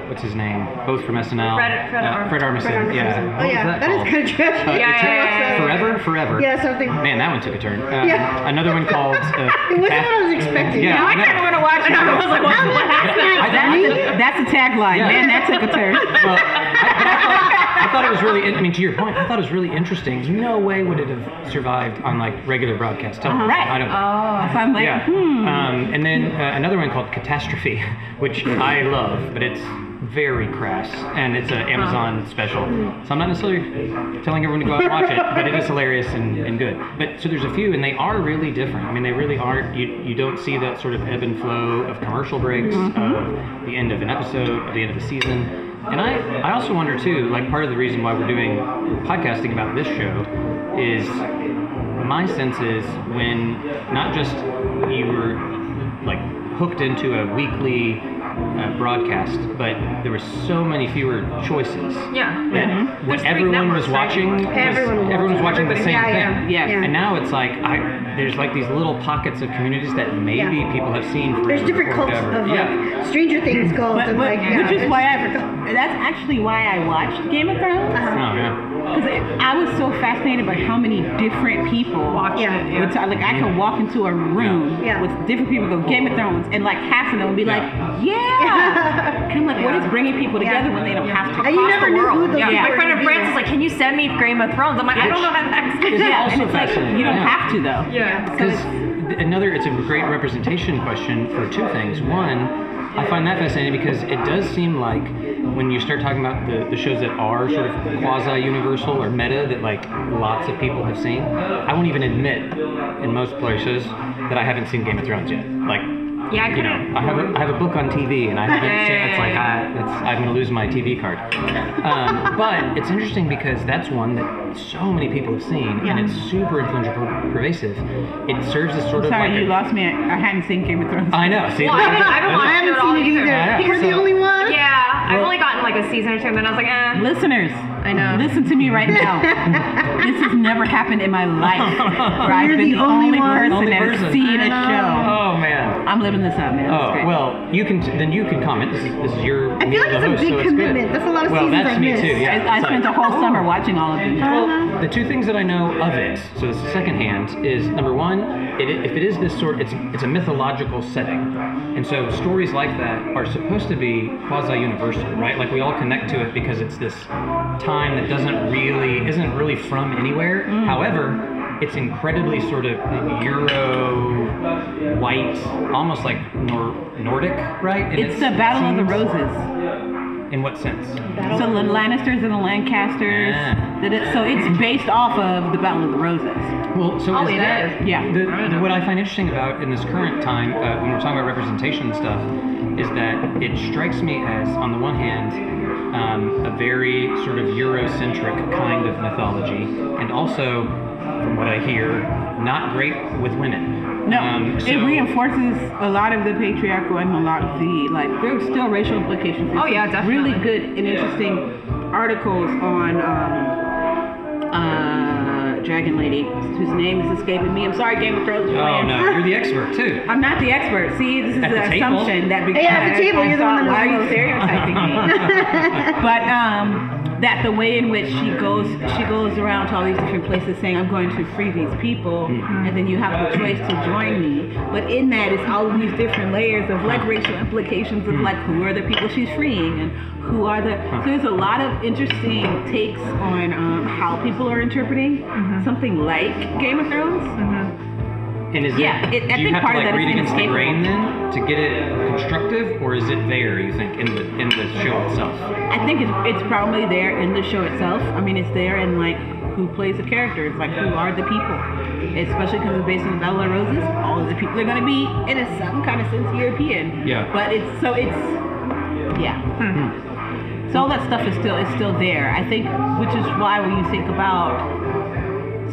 A: What's his name? Both from SNL.
C: Fred- Fred
A: uh, Fred Armisen.
D: Fred Armisen.
A: Yeah.
D: Oh yeah,
A: that
D: that is kind of trash.
A: Uh,
C: Yeah, yeah, yeah.
A: Forever, forever.
D: Yeah, something.
A: Man, that one took a turn. Uh,
D: Yeah.
A: Another one called. Uh,
D: It wasn't what I was expecting.
A: Yeah,
C: Now I
A: I
C: kind of want to watch it. I was like, what, what happened?
B: That's, that's a tagline. Man, that took a turn.
A: well, I, I, thought, I thought it was really. I mean, to your point, I thought it was really interesting. No way would it have survived on like regular broadcast television.
B: Right.
A: I don't.
C: Oh.
B: So I'm like,
A: yeah.
B: hmm.
A: Um, and then uh, another one called Catastrophe, which I love, but it's very crass, and it's an Amazon special. So I'm not necessarily telling everyone to go out and watch it, but it is hilarious and, and good. But so there's a few, and they are really different. I mean, they really are. You you don't see that sort of ebb and flow of commercial breaks, mm-hmm. of the end of an episode, of the end of a season. And I, I also wonder too, like part of the reason why we're doing podcasting about this show is my sense is when not just you were like hooked into a weekly uh, broadcast, but there were so many fewer choices.
C: Yeah.
A: That
C: There's
A: when
C: three
A: everyone was
C: networks, right?
A: watching, was-
D: Everyone was
A: everyone was watching the same
D: Yeah,
A: thing.
D: yeah,
B: Yeah.
A: And now it's like I, there's like these little pockets of communities that maybe
D: Yeah.
A: people have seen.
D: There's different
A: or
D: cults
A: whatever.
D: of
A: yeah.
D: like Stranger Things cults
B: But,
D: and
B: but,
D: like yeah,
B: which is why
D: just different
B: I, that's actually why I watched Game of Thrones.
D: Uh-huh.
A: Oh yeah.
B: Because I was so fascinated by how many different people
C: Watch
D: Yeah.
C: it.
B: would talk- like I could walk into a room
D: Yeah.
B: with different people go Game of oh. Thrones and like half of them would be like, yeah. And I'm like, what is bringing people
D: Yeah.
B: together when they don't have to?
D: And you never
C: the
D: knew who
C: world.
D: the
C: yeah.
B: Yeah.
C: My friend of France is like, can you send me Game of Thrones? I'm like, I don't know how that's
A: Is it
B: Yeah,
A: also
B: and it's like
A: fascinating?
B: you don't have to though.
C: Yeah.
B: So
A: Because
B: it's-
A: another, it's a great representation question for two things. One, I find that fascinating because it does seem like when you start talking about the, the shows that are sort of quasi universal or meta that like lots of people have seen, I won't even admit in most places that I haven't seen Game of Thrones yet. Like,
C: Yeah, I
A: you know. I have a, I have a book on TV and I haven't
C: Yeah,
A: seen.
C: yeah,
A: It's like
C: yeah,
A: I, it's, I'm going to lose my TV card. Um, but it's interesting because that's one that so many people have seen and it's super influential, per- pervasive. It serves as sort of
B: sorry,
A: like
B: you
A: a,
B: lost me. I, I hadn't seen Game of Thrones.
A: I know. See,
C: Well, I haven't, I haven't
D: I
C: watched
D: haven't
C: it
D: seen it either.
A: Yeah,
D: You're the only one.
C: Yeah, I've
A: Well-
C: only gotten like a season or two, and then I was like, eh.
B: Listeners,
C: I know.
B: Listen to me right now. this has never happened in my life. Where I've
D: You're
B: been
D: the
B: the
D: only
B: only, person
A: Only
B: that
A: person.
B: has seen a show.
A: Oh man.
B: I'm living this up, man.
A: Oh well, you can then you can comment. This is, this is your.
D: I feel like
A: the
D: it's a
A: host,
D: big
A: so it's
D: commitment.
A: Good.
D: That's a lot of
A: well,
D: seasons
A: that's
D: I
A: me
D: missed.
A: too. Yeah.
B: I, I spent
A: like-
B: a whole oh. summer watching all of these.
A: Well, the two things that I know of it, so this is secondhand, is number one, it, if it is this sort, it's it's a mythological setting, and so stories like that are supposed to be quasi-universal, right? Like we all connect to it because it's this time that doesn't really isn't really from anywhere. However. It's incredibly sort of Euro white, almost like Nor- Nordic, right? And
B: It's the Battle of the Roses.
A: In what sense?
B: So the Lannisters and the Lancasters.
A: Yeah.
B: That it- so it's based off of the Battle of the Roses.
A: Well, so
C: Oh,
A: is
C: it
A: that,
C: is.
B: Yeah.
A: The, the, what I find interesting about in this current time, uh, when we're talking about representation and stuff, is that it strikes me as, on the one hand, um, a very sort of Eurocentric kind of mythology, and also, from what I hear, not great with women.
B: No,
A: Um,
B: it reinforces a lot of the patriarchal and a lot of the like. There's still racial implications. There's
C: Oh, yeah,
B: some
C: definitely.
B: Really good and interesting articles on um, uh, Dragon Lady, whose name is escaping me. I'm sorry, Game of Thrones.
A: Oh
B: fans.
A: no, you're the expert too.
B: I'm not the expert. See, this is
A: At
B: the,
A: the
B: assumption that because
D: Yeah, at the table,
B: I
D: you're the
B: thought,
D: one that
B: why are you
D: most."
B: stereotyping me? but um, that the way in which she goes she goes around to all these different places saying I'm going to free these people mm-hmm. and then you have the choice to join me. But in that is all of these different layers of like racial implications of like who are the people she's freeing and who are the so there's a lot of interesting takes on um, how people are interpreting mm-hmm. something like Game of Thrones mm-hmm.
A: And is
B: Yeah,
A: it,
B: it- I
A: do you
B: think
A: have
B: part
A: to
B: of
A: like
B: that is
A: read against the grain then to get it constructive, or is it there? You think in the in the show itself?
B: I think it's, it's probably there in the show itself. I mean, it's there in like who plays the characters, like who are the people. Especially because it's based on Battle of Roses, all of the people are going to be in a some kind of sense European.
A: Yeah.
B: But it's so it's yeah. Hmm. So all that stuff is still is still there. I think, which is why when you think about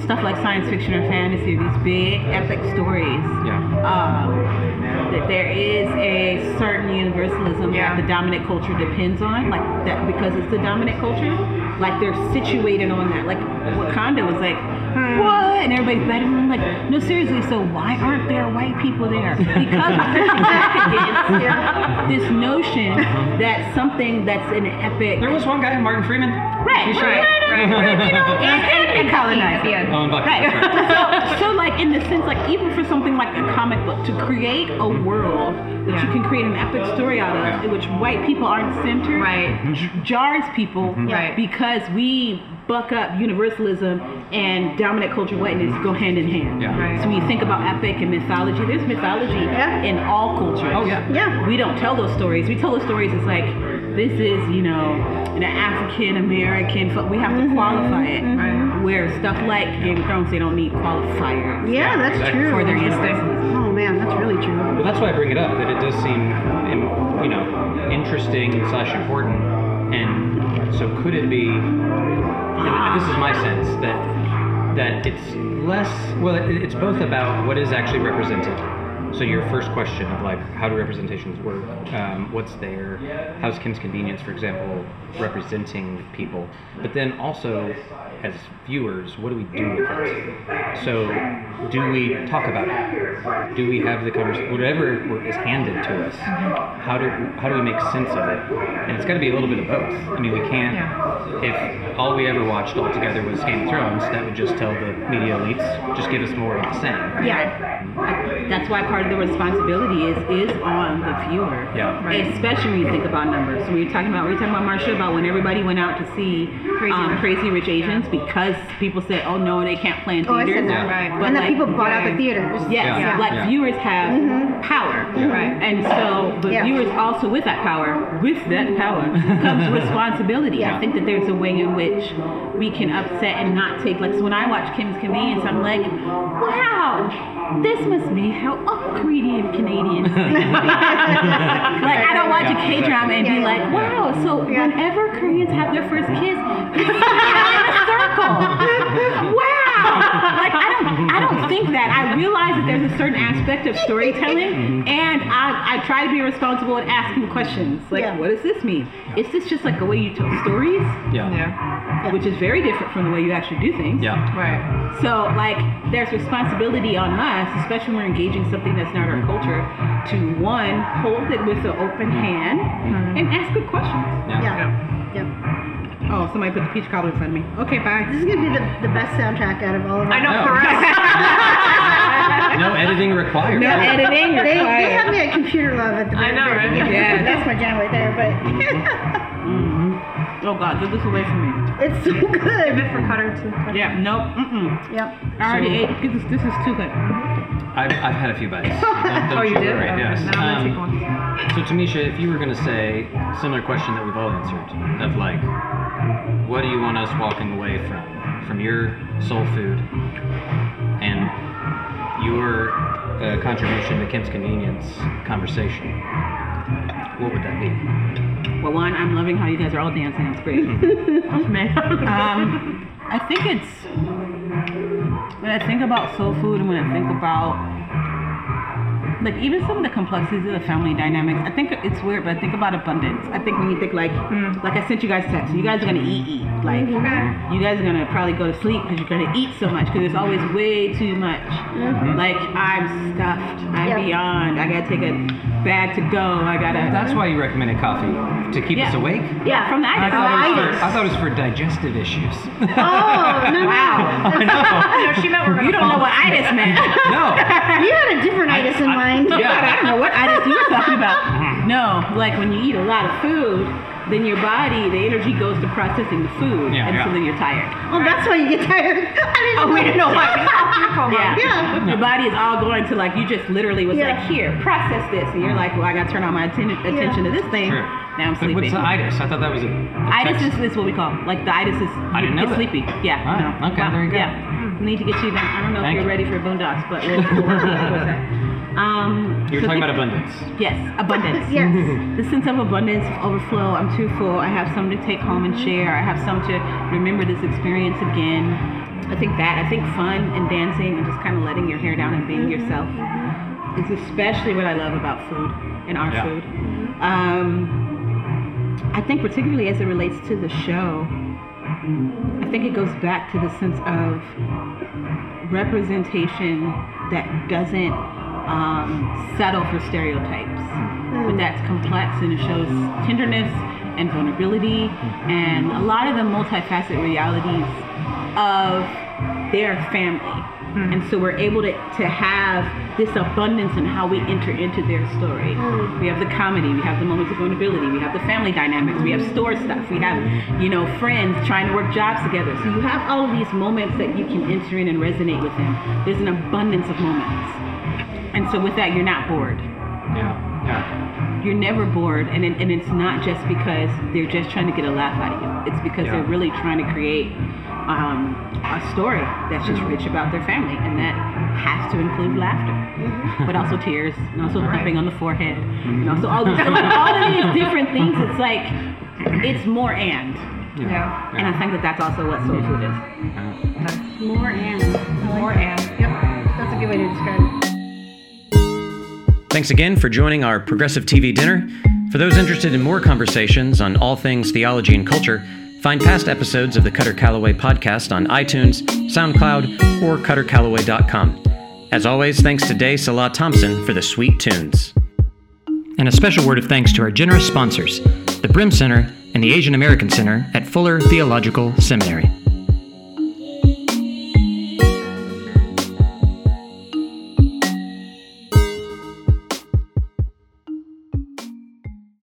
B: stuff like science fiction or fantasy, these big epic stories,
A: Yeah.
B: um, that there is a certain universalism
C: Yeah.
B: that the dominant culture depends on, like that because it's the dominant culture. Like they're situated on that. Like Wakanda was like, Hmm. what? And everybody's betting on like, no, seriously. So why aren't there white people there? Because we're pushing back against this notion uh-huh. that something that's an epic,
A: There was one guy, Martin Freeman.
B: right,
A: You sure?
B: right, right, right, you know, and, and, and colonizer.
C: At the end.
A: Oh, and Bucky.
B: Right.
A: that's right.
B: so, so, like in the sense, like even for something like a comic book, to create a mm-hmm. world that you
C: Yeah.
B: can create an epic story out of, in which white people aren't centered,
C: Right.
B: j- jars people, mm-hmm.
C: Right.
B: because we buck up universalism and dominant culture whiteness go hand in hand.
A: Yeah.
C: Right.
B: So when you think about epic and mythology, there's mythology
D: Yeah.
B: in all cultures.
A: Oh, yeah.
D: Yeah.
B: We don't tell those stories. We tell those stories It's like this is, you know, an African American. fo- We have to mm-hmm. qualify it. Mm-hmm.
C: Right.
B: Where stuff like Game of Thrones, they don't need qualifiers
D: Yeah, that's
A: exactly.
D: true.
B: for their universalism.
D: Oh man, that's really true.
A: Well, that's why I bring it up. That it does seem, you know, interesting slash important. And so, could it be? This is my sense that that it's less. Well, it, it's both about what is actually represented. So your first question of like how do representations work? Um, what's there? How's Kim's Convenience, for example, representing people? But then also, as viewers, what do we do with it? So, do we talk about it? Do we have the conversation? Whatever is handed to us, how do how do we make sense of it? And it's got to be a little bit of both. I mean, we can't. If all we ever watched altogether was Game of Thrones, that would just tell the media elites, just give us more of the same.
B: Yeah. That's why part of the responsibility is is on the viewer.
A: Yeah.
C: Right.
B: Especially when you think about numbers. When you're talking about, we were talking about Marsha about when everybody went out to see
C: Crazy
B: um,
C: Rich-
B: Crazy Rich Asians because people said, oh no, they can't play in
D: Oh, I
B: theaters.
D: said that.
C: Right.
B: But
D: and then
B: like,
D: people bought out the theaters.
B: Yes,
A: Yeah.
B: like
A: Yeah.
B: viewers have mm-hmm. power.
C: Right.
B: And so, but
D: Yeah.
B: viewers also with that power, with that power comes responsibility.
A: Yeah.
B: I think that there's a way in which we can upset and not take, like, so when I watch Kim's Convenience, I'm like, wow, this must be how all Korean Canadians think. like, I don't watch a
A: Yeah,
B: K drama and
D: exactly.
B: be
D: Yeah,
B: like, wow, so
D: Yeah.
B: whenever Koreans have their first kiss, they sit down in a circle. wow. Like I don't I don't think that. I realize that there's a certain aspect of storytelling mm-hmm. and I, I try to be responsible at asking questions. Like,
D: Yeah.
B: what does this mean? Is this just like the way you tell stories?
A: Yeah.
C: Yeah.
B: Which is very different from the way you actually do things.
A: Yeah.
C: Right.
B: So, like, there's responsibility on us, especially when we're engaging something that's not our mm-hmm. culture, to one, hold it with an open mm-hmm. hand and ask good questions.
A: Yeah.
D: Yeah. Yeah.
B: Oh, somebody put the peach cobbler in front of me. Okay, bye.
D: This is gonna be the, the best soundtrack out of all of our
C: I know
A: No.
C: for real.
A: No editing required.
B: No editing
D: They, they have me at computer love at the
C: moment.
D: I
C: know, right?
D: beginning.
B: Yeah.
D: that's my jam right there. But
B: Oh God, get this away from me.
D: it's so
C: Give
D: good.
C: it for Kutter too.
B: Yeah, nope. Mm-mm.
D: Yep.
B: I already
A: So-
B: ate. This is, this is too good.
A: I've, I've had a few bites. Don't- don't
C: Oh, you did?
A: worry,
C: Okay.
A: Yes.
C: Now I'm gonna take
A: Um,
C: one.
A: So, Tamisha, if you were going to say similar question that we've all answered, of like, what do you want us walking away from, from your soul food, and your uh, contribution to Kim's Convenience conversation, what would that be?
B: Well, one, I'm loving how you guys are all dancing. It's great. Um, I think it's when I think about soul food and when I think about like even some of the complexities of the family dynamics. I think it's weird, but I think about abundance. I think when you think like, mm. like I sent you guys text, you guys are gonna eat, eat. Like mm-hmm. you guys are gonna probably go to sleep because you're gonna eat so much because there's always way too much. Mm-hmm. Like I'm stuffed. I'm
D: Yep.
B: beyond. I gotta take a bag to go. I gotta.
A: That's why you recommended coffee to keep us awake.
B: yeah, from the
A: I
B: itis.
A: thought, it was
D: itis.
A: for, I thought it was for digestive issues.
D: Oh, no,
B: Wow.
A: I know.
C: No, she meant we're
B: You don't know what itis meant.
A: No.
D: You had a different itis in mind.
A: Yeah.
B: I don't know what itis you were talking about. Mm-hmm. No, like when you eat a lot of food, then your body, the energy goes to processing the food,
A: Yeah,
B: and
A: yeah.
B: so then you're tired.
D: Oh, that's why you get tired. I didn't
B: Oh, we didn't know why.
C: coma.
B: Yeah.
D: Yeah.
B: Your body is all going to like you just literally was
D: Yeah.
B: like here, process this, and you're mm-hmm. like, well, I got to turn on my atten- attention to this thing.
A: Sure.
B: Now I'm
A: But
B: sleeping.
A: what's the itis? I thought that was a. a
B: Itis is, is what we call like the itis is
A: I didn't know
B: it's
A: that.
B: sleepy. Yeah.
A: Wow.
B: No.
A: Okay, there you go.
B: Yeah. We need to get you down. I don't know
A: Thank
B: if you're
A: you.
B: ready for boondocks, but we'll, we'll work towards that. Um,
A: You're
B: so
A: talking
B: think-
A: about abundance.
B: Yes, abundance.
D: Yes.
B: The sense of abundance, overflow. I'm too full. I have some to take home and share. I have some to remember this experience again. I think that. I think fun and dancing and just kind of letting your hair down and being yourself is especially what I love about food and our
A: Yeah.
B: food. Um, I think particularly as it relates to the show, I think it goes back to the sense of representation that doesn't um, settle for stereotypes, hmm. but that's complex and it shows tenderness and vulnerability and a lot of the multifaceted realities of their family. Hmm. And so we're able to, to have this abundance in how we enter into their story. Hmm. We have the comedy, we have the moments of vulnerability, we have the family dynamics, we have store stuff, we have, you know, friends trying to work jobs together. So you have all of these moments that you can enter in and resonate with them. There's an abundance of moments. And so with that, you're not bored.
A: Yeah. Yeah.
B: You're never bored, and it, and it's not just because they're just trying to get a laugh out of you. It's because
A: Yeah.
B: they're really trying to create um, a story that's just rich about their family, and that has to include laughter, but also tears, and also thumping on the forehead, and also all, these, all of these different things. It's like it's more and,
C: Yeah.
B: and I think that that's also what soul food is.
D: More and.
C: More and.
D: Yep. That's a good way to describe it.
E: Thanks again for joining our Progressive TV dinner. For those interested in more conversations on all things theology and culture, find past episodes of the Kutter Callaway podcast on iTunes, SoundCloud, or kuttercallaway.com. As always, thanks to Day Salah Thompson for the sweet tunes. And a special word of thanks to our generous sponsors, the Brehm Center and the Asian American Center at Fuller Theological Seminary.